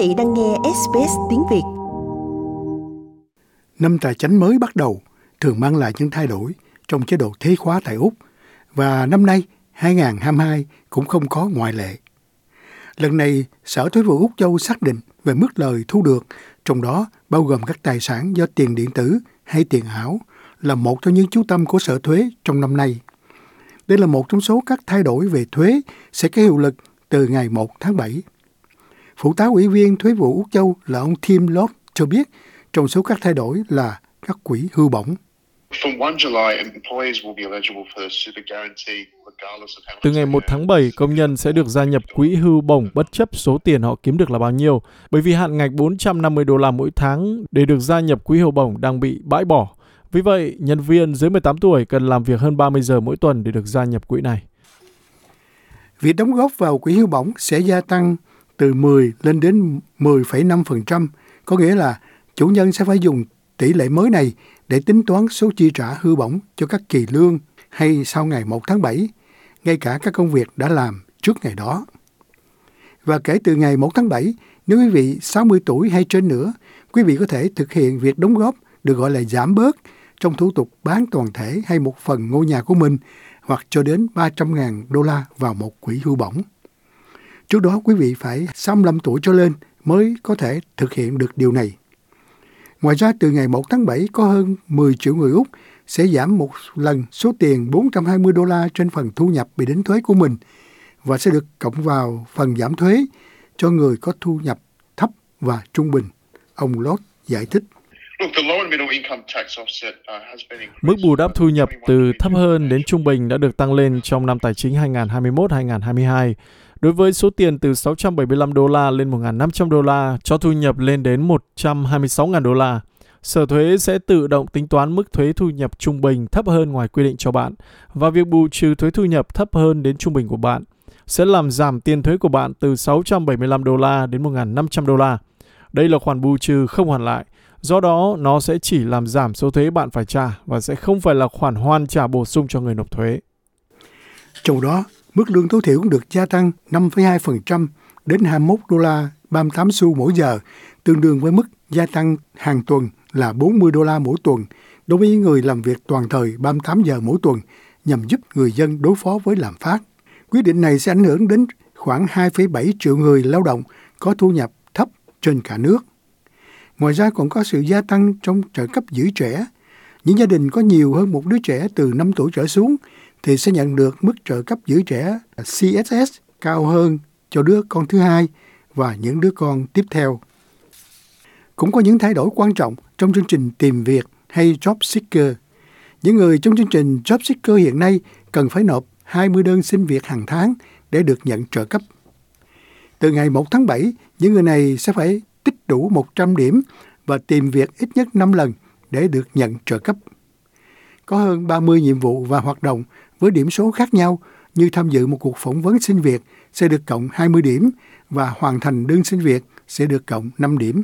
vị đang nghe SBS tiếng Việt. Năm tài chánh mới bắt đầu thường mang lại những thay đổi trong chế độ thế khóa tại Úc và năm nay 2022 cũng không có ngoại lệ. Lần này, Sở Thuế vụ Úc Châu xác định về mức lời thu được, trong đó bao gồm các tài sản do tiền điện tử hay tiền ảo là một trong những chú tâm của Sở Thuế trong năm nay. Đây là một trong số các thay đổi về thuế sẽ có hiệu lực từ ngày 1 tháng 7. Phụ tá ủy viên thuế vụ Úc Châu là ông Tim Lott cho biết trong số các thay đổi là các quỹ hưu bổng. Từ ngày 1 tháng 7, công nhân sẽ được gia nhập quỹ hưu bổng bất chấp số tiền họ kiếm được là bao nhiêu, bởi vì hạn ngạch 450 đô la mỗi tháng để được gia nhập quỹ hưu bổng đang bị bãi bỏ. Vì vậy, nhân viên dưới 18 tuổi cần làm việc hơn 30 giờ mỗi tuần để được gia nhập quỹ này. Việc đóng góp vào quỹ hưu bổng sẽ gia tăng từ 10 lên đến 10,5%, có nghĩa là chủ nhân sẽ phải dùng tỷ lệ mới này để tính toán số chi trả hưu bổng cho các kỳ lương hay sau ngày 1 tháng 7, ngay cả các công việc đã làm trước ngày đó. Và kể từ ngày 1 tháng 7, nếu quý vị 60 tuổi hay trên nữa, quý vị có thể thực hiện việc đóng góp được gọi là giảm bớt trong thủ tục bán toàn thể hay một phần ngôi nhà của mình hoặc cho đến 300.000 đô la vào một quỹ hưu bổng. Trước đó quý vị phải 65 tuổi trở lên mới có thể thực hiện được điều này. Ngoài ra từ ngày 1 tháng 7 có hơn 10 triệu người Úc sẽ giảm một lần số tiền 420 đô la trên phần thu nhập bị đánh thuế của mình và sẽ được cộng vào phần giảm thuế cho người có thu nhập thấp và trung bình. Ông Lott giải thích. Mức bù đắp thu nhập từ thấp hơn đến trung bình đã được tăng lên trong năm tài chính 2021-2022 Đối với số tiền từ 675 đô la lên 1.500 đô la cho thu nhập lên đến 126.000 đô la, Sở thuế sẽ tự động tính toán mức thuế thu nhập trung bình thấp hơn ngoài quy định cho bạn và việc bù trừ thuế thu nhập thấp hơn đến trung bình của bạn sẽ làm giảm tiền thuế của bạn từ 675 đô la đến 1.500 đô la. Đây là khoản bù trừ không hoàn lại, do đó nó sẽ chỉ làm giảm số thuế bạn phải trả và sẽ không phải là khoản hoàn trả bổ sung cho người nộp thuế. Trong đó, mức lương tối thiểu cũng được gia tăng 5,2% đến 21 đô la 38 xu mỗi giờ, tương đương với mức gia tăng hàng tuần là 40 đô la mỗi tuần đối với những người làm việc toàn thời 38 giờ mỗi tuần nhằm giúp người dân đối phó với lạm phát. Quyết định này sẽ ảnh hưởng đến khoảng 2,7 triệu người lao động có thu nhập thấp trên cả nước. Ngoài ra còn có sự gia tăng trong trợ cấp giữ trẻ. Những gia đình có nhiều hơn một đứa trẻ từ 5 tuổi trở xuống thì sẽ nhận được mức trợ cấp giữ trẻ CSS cao hơn cho đứa con thứ hai và những đứa con tiếp theo. Cũng có những thay đổi quan trọng trong chương trình tìm việc hay Job Seeker. Những người trong chương trình Job Seeker hiện nay cần phải nộp 20 đơn xin việc hàng tháng để được nhận trợ cấp. Từ ngày 1 tháng 7, những người này sẽ phải tích đủ 100 điểm và tìm việc ít nhất 5 lần để được nhận trợ cấp. Có hơn 30 nhiệm vụ và hoạt động với điểm số khác nhau như tham dự một cuộc phỏng vấn xin việc sẽ được cộng 20 điểm và hoàn thành đơn xin việc sẽ được cộng 5 điểm.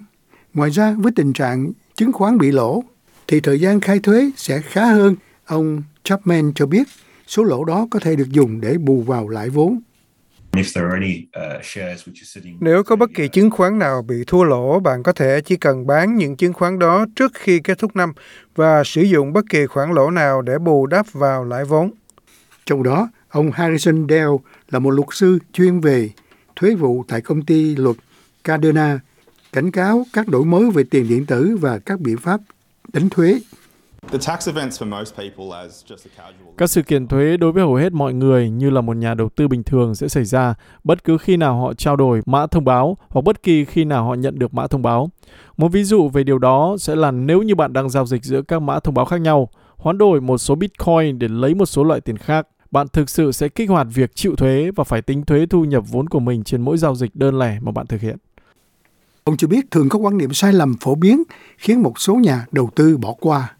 Ngoài ra với tình trạng chứng khoán bị lỗ thì thời gian khai thuế sẽ khá hơn. Ông Chapman cho biết số lỗ đó có thể được dùng để bù vào lãi vốn. Nếu có bất kỳ chứng khoán nào bị thua lỗ, bạn có thể chỉ cần bán những chứng khoán đó trước khi kết thúc năm và sử dụng bất kỳ khoản lỗ nào để bù đắp vào lãi vốn. Trong đó, ông Harrison Dell là một luật sư chuyên về thuế vụ tại công ty luật Cardena, cảnh cáo các đổi mới về tiền điện tử và các biện pháp đánh thuế. Các sự kiện thuế đối với hầu hết mọi người như là một nhà đầu tư bình thường sẽ xảy ra bất cứ khi nào họ trao đổi mã thông báo hoặc bất kỳ khi nào họ nhận được mã thông báo. Một ví dụ về điều đó sẽ là nếu như bạn đang giao dịch giữa các mã thông báo khác nhau, hoán đổi một số Bitcoin để lấy một số loại tiền khác, bạn thực sự sẽ kích hoạt việc chịu thuế và phải tính thuế thu nhập vốn của mình trên mỗi giao dịch đơn lẻ mà bạn thực hiện. Ông cho biết thường có quan niệm sai lầm phổ biến khiến một số nhà đầu tư bỏ qua.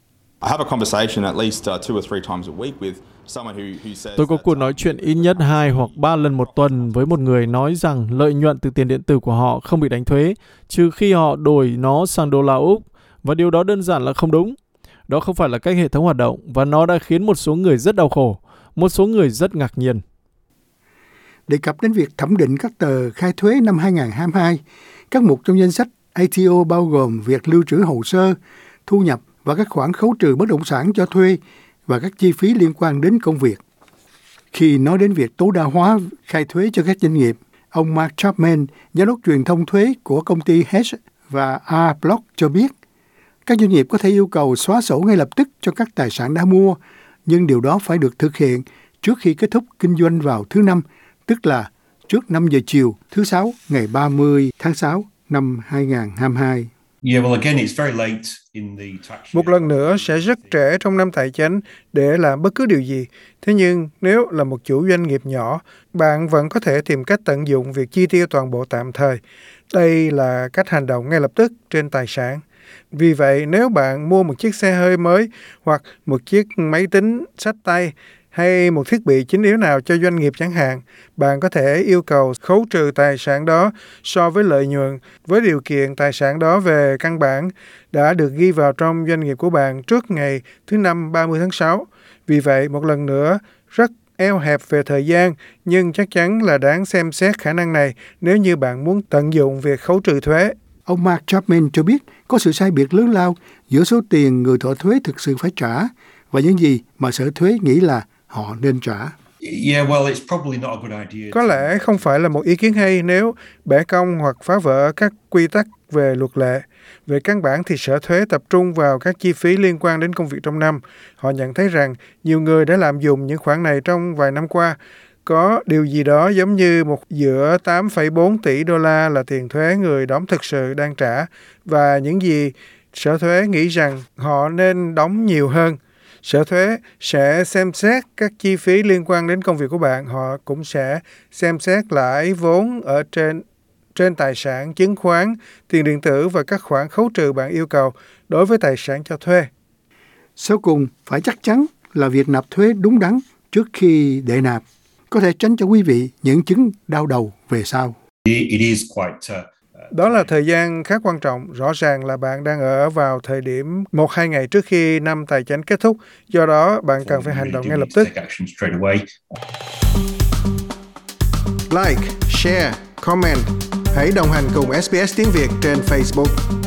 Tôi có cuộc nói chuyện ít nhất hai hoặc ba lần một tuần với một người nói rằng lợi nhuận từ tiền điện tử của họ không bị đánh thuế, trừ khi họ đổi nó sang đô la Úc, và điều đó đơn giản là không đúng. Đó không phải là cách hệ thống hoạt động và nó đã khiến một số người rất đau khổ, một số người rất ngạc nhiên. đề cập đến việc thẩm định các tờ khai thuế năm 2022. Các mục trong danh sách ATO bao gồm việc lưu trữ hồ sơ, thu nhập và các khoản khấu trừ bất động sản cho thuê và các chi phí liên quan đến công việc. Khi nói đến việc tối đa hóa khai thuế cho các doanh nghiệp, ông Mark Chapman, giám đốc truyền thông thuế của công ty Hedge và A-Block cho biết, các doanh nghiệp có thể yêu cầu xóa sổ ngay lập tức cho các tài sản đã mua, nhưng điều đó phải được thực hiện trước khi kết thúc kinh doanh vào thứ năm, tức là trước 5 giờ chiều thứ Sáu ngày 30 tháng 6 năm 2022. Một lần nữa sẽ rất trễ trong năm tài chính để làm bất cứ điều gì. Thế nhưng nếu là một chủ doanh nghiệp nhỏ, bạn vẫn có thể tìm cách tận dụng việc chi tiêu toàn bộ tạm thời. Đây là cách hành động ngay lập tức trên tài sản. Vì vậy, nếu bạn mua một chiếc xe hơi mới hoặc một chiếc máy tính sách tay hay một thiết bị chính yếu nào cho doanh nghiệp chẳng hạn, bạn có thể yêu cầu khấu trừ tài sản đó so với lợi nhuận với điều kiện tài sản đó về căn bản đã được ghi vào trong doanh nghiệp của bạn trước ngày thứ năm 30 tháng 6. Vì vậy, một lần nữa, rất eo hẹp về thời gian, nhưng chắc chắn là đáng xem xét khả năng này nếu như bạn muốn tận dụng việc khấu trừ thuế. Ông Mark Chapman cho biết có sự sai biệt lớn lao giữa số tiền người thọ thuế thực sự phải trả và những gì mà sở thuế nghĩ là họ nên trả. Có lẽ không phải là một ý kiến hay nếu bẻ cong hoặc phá vỡ các quy tắc về luật lệ. Về căn bản thì sở thuế tập trung vào các chi phí liên quan đến công việc trong năm. Họ nhận thấy rằng nhiều người đã lạm dụng những khoản này trong vài năm qua. Có điều gì đó giống như một giữa 8,4 tỷ đô la là tiền thuế người đóng thực sự đang trả. Và những gì sở thuế nghĩ rằng họ nên đóng nhiều hơn. Sở thuế sẽ xem xét các chi phí liên quan đến công việc của bạn. Họ cũng sẽ xem xét lãi vốn ở trên trên tài sản chứng khoán tiền điện tử và các khoản khấu trừ bạn yêu cầu đối với tài sản cho thuê. Sau cùng phải chắc chắn là việc nạp thuế đúng đắn trước khi đệ nạp có thể tránh cho quý vị những chứng đau đầu về sau. Uh, đó là thời gian khá quan trọng. Rõ ràng là bạn đang ở vào thời điểm một hai ngày trước khi năm tài chính kết thúc. Do đó, bạn cần phải hành động ngay lập tức. Like, share, comment. Hãy đồng hành cùng SBS tiếng Việt trên Facebook.